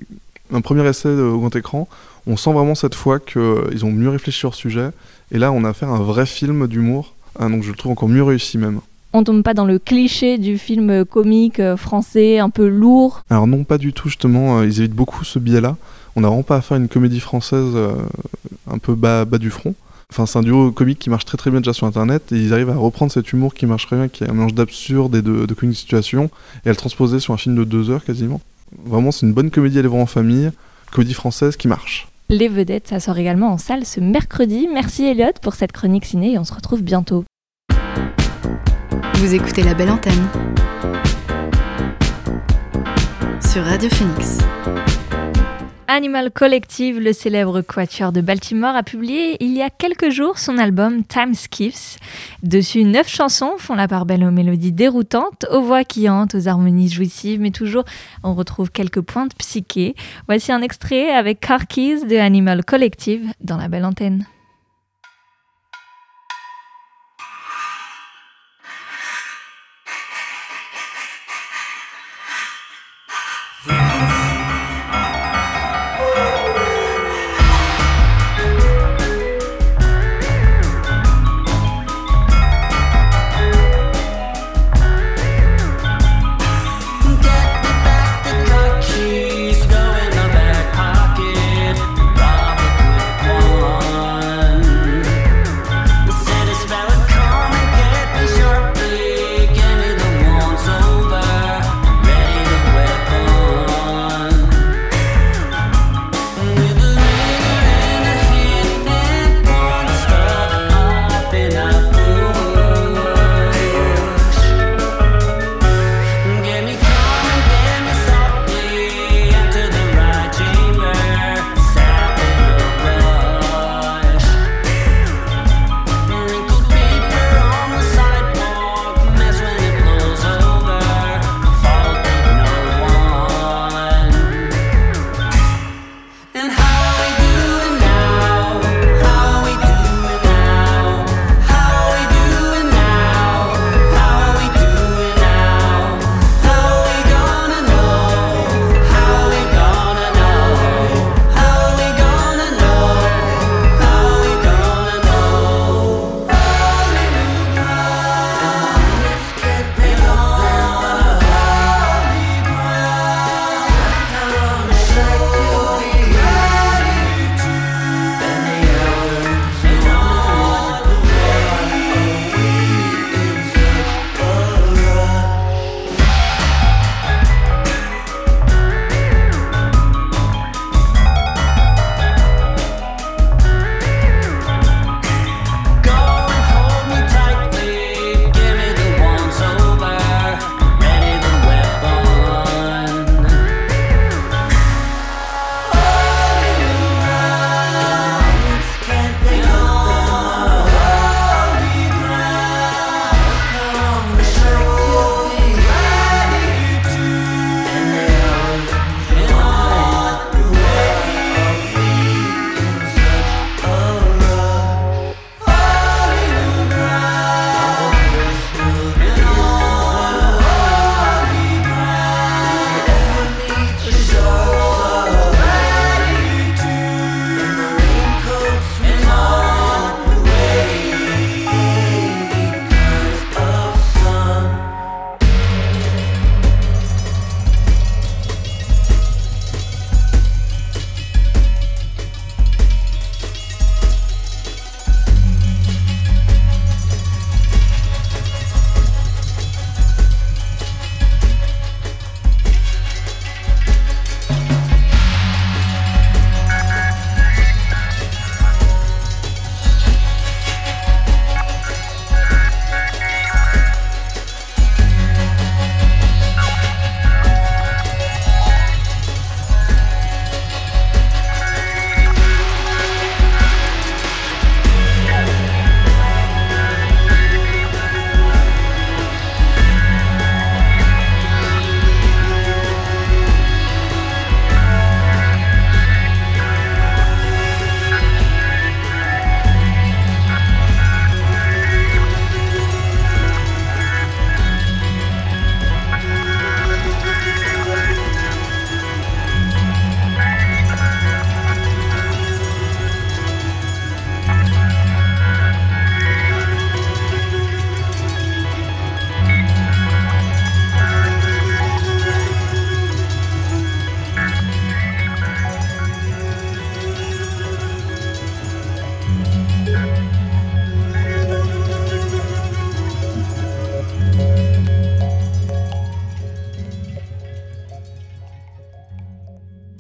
un premier essai euh, au grand écran, on sent vraiment cette fois qu'ils ont mieux réfléchi sur le sujet. Et là, on a affaire à un vrai film d'humour, hein, donc je le trouve encore mieux réussi même. On tombe pas dans le cliché du film comique euh, français un peu lourd. Alors non, pas du tout justement, euh, ils évitent beaucoup ce biais-là. On n'a vraiment pas à une comédie française euh, un peu bas, bas du front. Enfin, c'est un duo comique qui marche très très bien déjà sur internet et ils arrivent à reprendre cet humour qui marche très bien, qui est un mélange d'absurde et de, de comique situation et à le transposer sur un film de deux heures quasiment. Vraiment, c'est une bonne comédie à aller voir en famille, comédie française qui marche. Les vedettes, ça sort également en salle ce mercredi. Merci Elliot pour cette chronique ciné et on se retrouve bientôt. Vous écoutez la belle antenne sur Radio Phoenix. Animal Collective, le célèbre quatuor de Baltimore, a publié il y a quelques jours son album Time Skiffs. Dessus, neuf chansons font la part belle aux mélodies déroutantes, aux voix qui hantent, aux harmonies jouissives, mais toujours on retrouve quelques pointes psychées. Voici un extrait avec Car Keys de Animal Collective dans la belle antenne.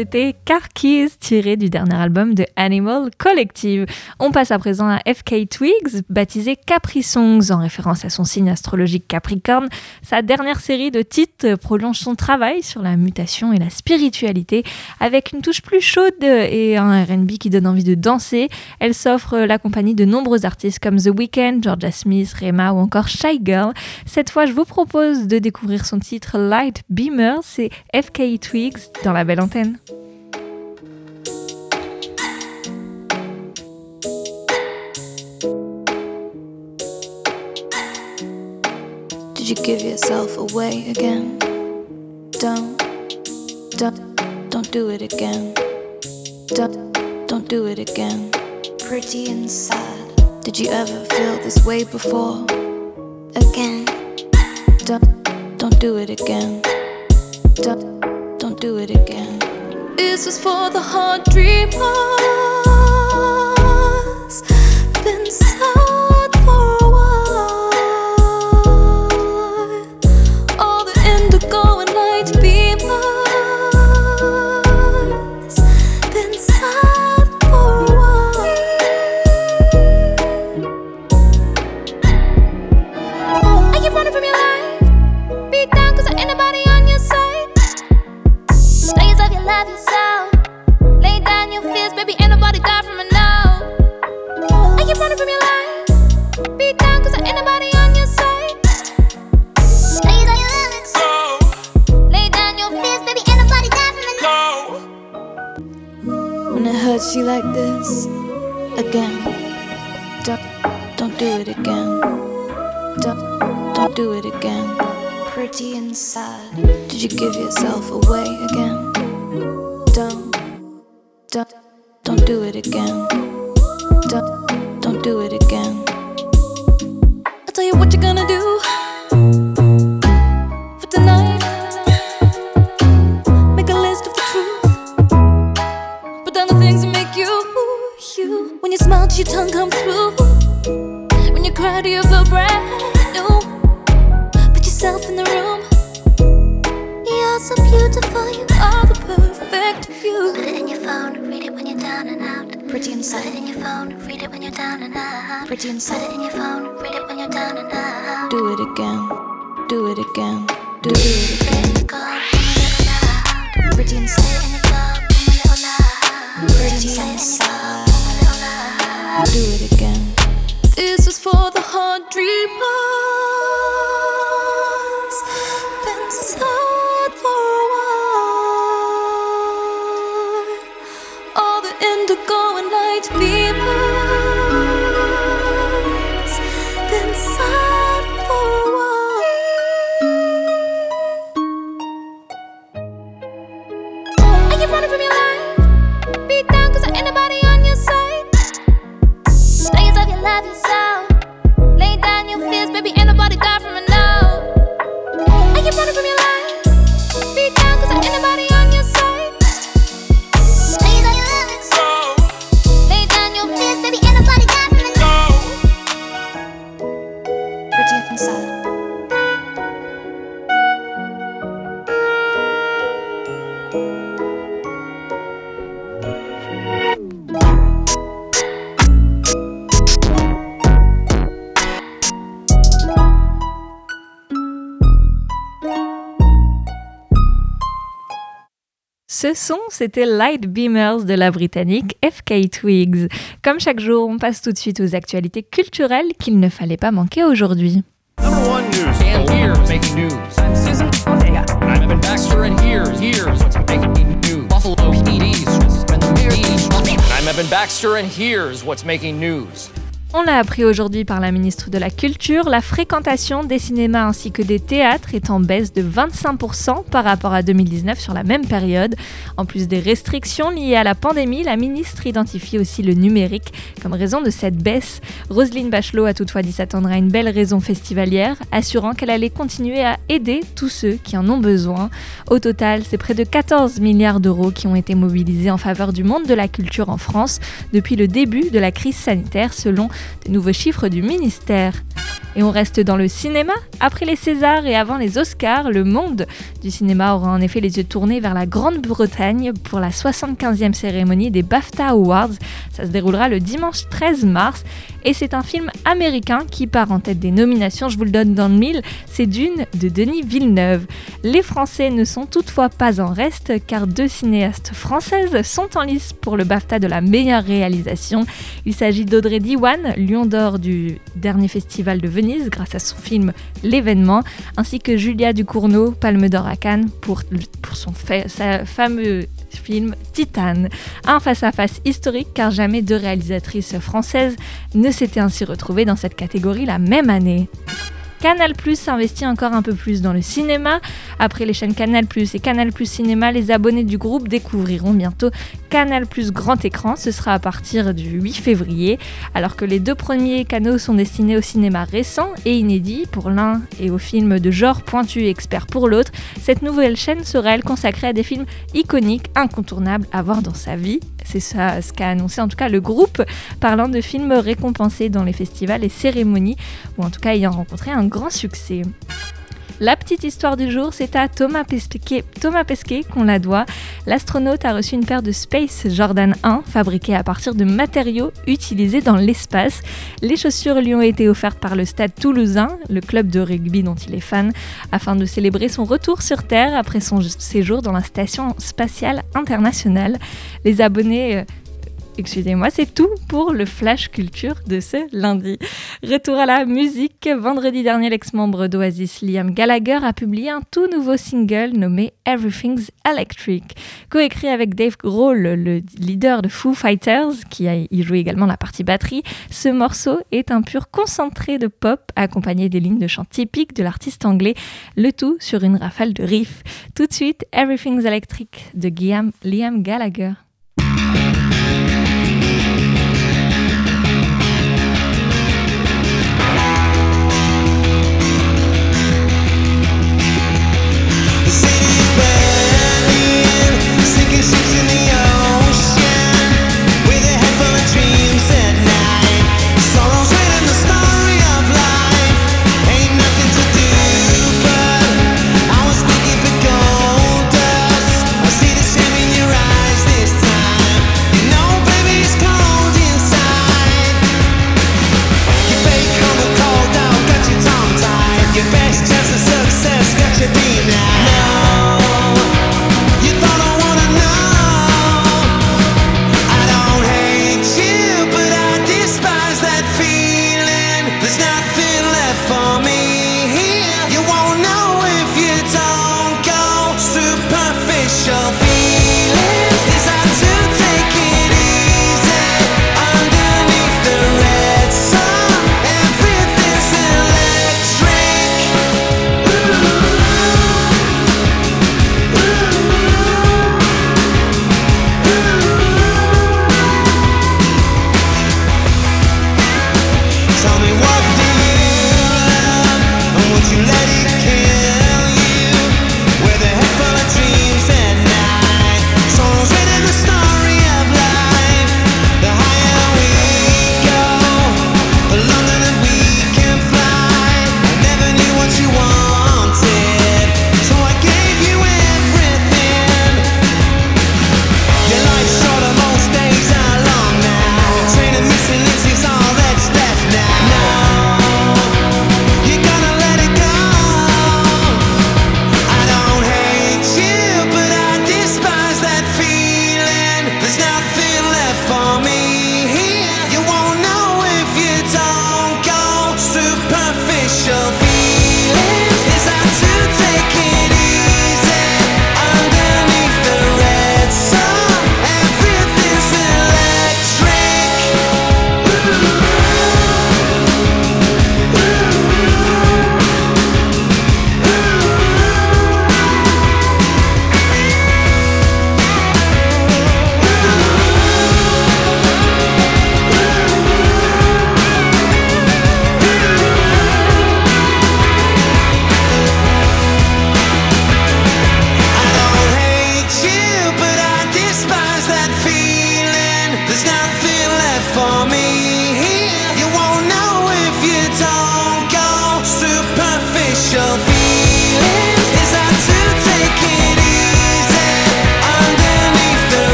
C'était Car Keys tiré du dernier album de Animal Collective. On passe à présent à FK Twigs, baptisé Capri Songs en référence à son signe astrologique Capricorne. Sa dernière série de titres prolonge son travail sur la mutation et la spiritualité avec une touche plus chaude et un R&B qui donne envie de danser. Elle s'offre la compagnie de nombreux artistes comme The Weeknd, Georgia Smith, Rema ou encore Shy Girl. Cette fois, je vous propose de découvrir son titre Light Beamer, c'est FK Twigs dans la belle antenne. You give yourself away again? Don't, don't, don't do it again. Don't, don't do it again. Pretty and sad. Did you ever feel this way before? Again. Don't, don't do it again. Don't, don't do it again. This is for the hard dreamers. Been sad You like this, again. Don't, don't do it again. Don't, don't do it again. Pretty inside. Did you give yourself away again? Ce son, c'était Light Beamers de la britannique FK Twigs. Comme chaque jour, on passe tout de suite aux actualités culturelles qu'il ne fallait pas manquer aujourd'hui. Number one news. And here's making news. I'm Evan Baxter, and here's here's what's making news? On l'a appris aujourd'hui par la ministre de la Culture, la fréquentation des cinémas ainsi que des théâtres est en baisse de 25% par rapport à 2019 sur la même période. En plus des restrictions liées à la pandémie, la ministre identifie aussi le numérique comme raison de cette baisse. Roselyne Bachelot a toutefois dit s'attendre à une belle raison festivalière, assurant qu'elle allait continuer à aider tous ceux qui en ont besoin. Au total, c'est près de 14 milliards d'euros qui ont été mobilisés en faveur du monde de la culture en France depuis le début de la crise sanitaire selon de nouveaux chiffres du ministère. Et on reste dans le cinéma. Après les Césars et avant les Oscars, le monde du cinéma aura en effet les yeux tournés vers la Grande-Bretagne pour la 75e cérémonie des BAFTA Awards. Ça se déroulera le dimanche 13 mars et c'est un film américain qui part en tête des nominations, je vous le donne dans le mille, c'est Dune de Denis Villeneuve. Les Français ne sont toutefois pas en reste car deux cinéastes françaises sont en lice pour le BAFTA de la meilleure réalisation. Il s'agit d'Audrey Diwan, Lion d'or du dernier festival de Venise grâce à son film L'événement, ainsi que Julia Ducournau, Palme d'or à Cannes pour, pour son fameux film Titane. Un face-à-face historique car jamais deux réalisatrices françaises ne s'étaient ainsi retrouvées dans cette catégorie la même année. Canal Plus s'investit encore un peu plus dans le cinéma. Après les chaînes Canal Plus et Canal Plus Cinéma, les abonnés du groupe découvriront bientôt Canal Plus Grand Écran. Ce sera à partir du 8 février, alors que les deux premiers canaux sont destinés au cinéma récent et inédit pour l'un et aux films de genre pointu et expert pour l'autre. Cette nouvelle chaîne sera elle consacrée à des films iconiques, incontournables à voir dans sa vie. C'est ça ce qu'a annoncé en tout cas le groupe, parlant de films récompensés dans les festivals et cérémonies, ou en tout cas ayant rencontré un grand succès. La petite histoire du jour, c'est à Thomas Pesquet, qu'on la doit. L'astronaute a reçu une paire de Space Jordan 1 fabriquée à partir de matériaux utilisés dans l'espace. Les chaussures lui ont été offertes par le Stade toulousain, le club de rugby dont il est fan, afin de célébrer son retour sur Terre après son séjour dans la station spatiale internationale. Les abonnés euh, Excusez-moi, c'est tout pour le Flash Culture de ce lundi. Retour à la musique. Vendredi dernier, l'ex-membre d'Oasis Liam Gallagher a publié un tout nouveau single nommé Everything's Electric. Coécrit avec Dave Grohl, le leader de Foo Fighters, qui a y joué également la partie batterie, ce morceau est un pur concentré de pop accompagné des lignes de chant typiques de l'artiste anglais, le tout sur une rafale de riffs. Tout de suite, Everything's Electric de Liam Gallagher.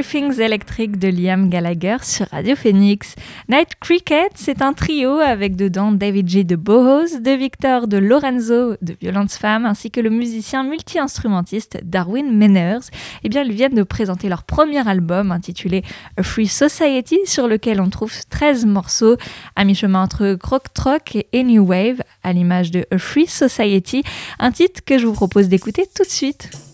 Everything's Electric de Liam Gallagher sur Radio Phoenix. Night Cricket, c'est un trio avec dedans David G. de Bohos, de Victor de Lorenzo de Violence Femme, ainsi que le musicien multi-instrumentiste Darwin Manners. Eh bien, ils viennent de présenter leur premier album intitulé A Free Society, sur lequel on trouve 13 morceaux à mi-chemin entre Croc Troc et Any Wave, à l'image de A Free Society, un titre que je vous propose d'écouter tout de suite.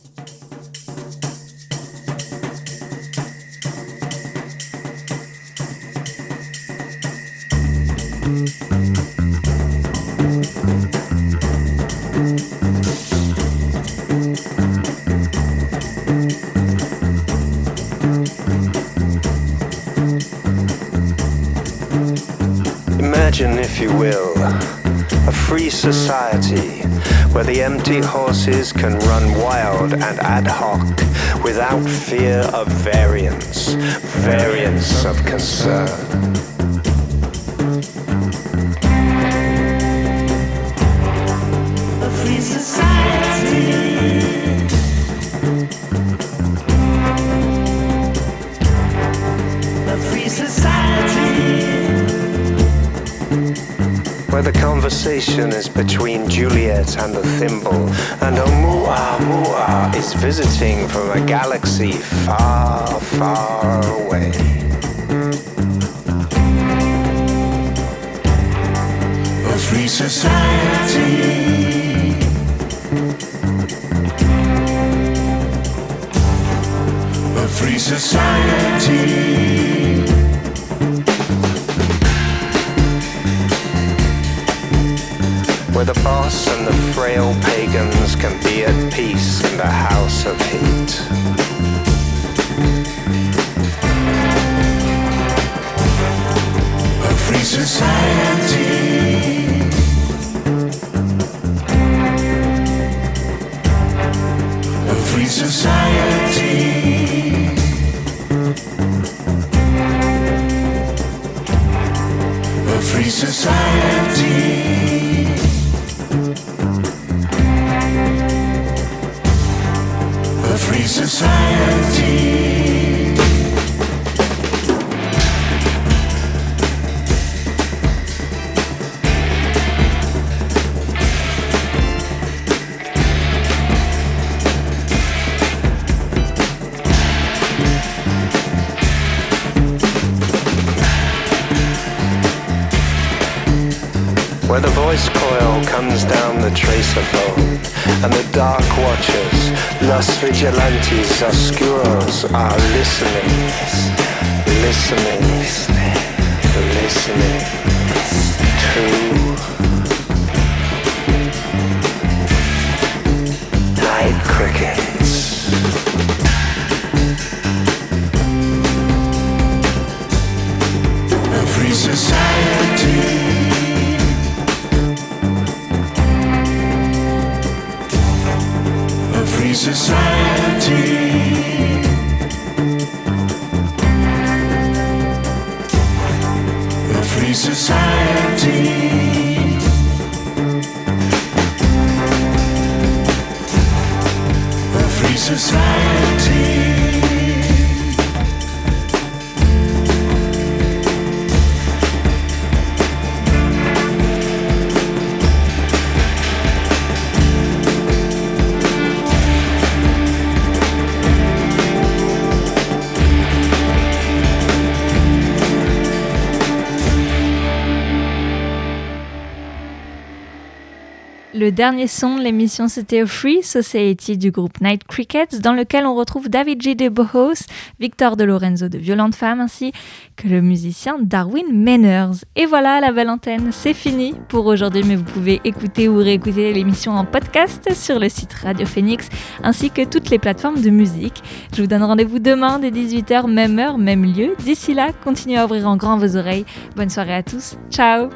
Imagine, if you will, a free society where the empty horses can run wild and ad hoc without fear of variance, variance of concern. Conversation is between Juliet and the thimble, and Oumuamua is visiting from a galaxy far, far away. A free society. A free society. Where the boss and the frail pagans can be at peace in the house of heat. A free society. A free society. A free society. Society. Where the voice coil comes down the tracer phone, and the dark watchers, los vigilantes oscuros, are listening, listening, listening to night crickets. Le dernier son de l'émission, c'était Free Society du groupe Night Crickets, dans lequel on retrouve David G. de Bohos, Victor de Lorenzo de Violente Femme, ainsi que le musicien Darwin Manners. Et voilà, la belle antenne, c'est fini pour aujourd'hui, mais vous pouvez écouter ou réécouter l'émission en podcast sur le site Radio Phoenix, ainsi que toutes les plateformes de musique. Je vous donne rendez-vous demain dès 18h, même heure, même lieu. D'ici là, continuez à ouvrir en grand vos oreilles. Bonne soirée à tous. Ciao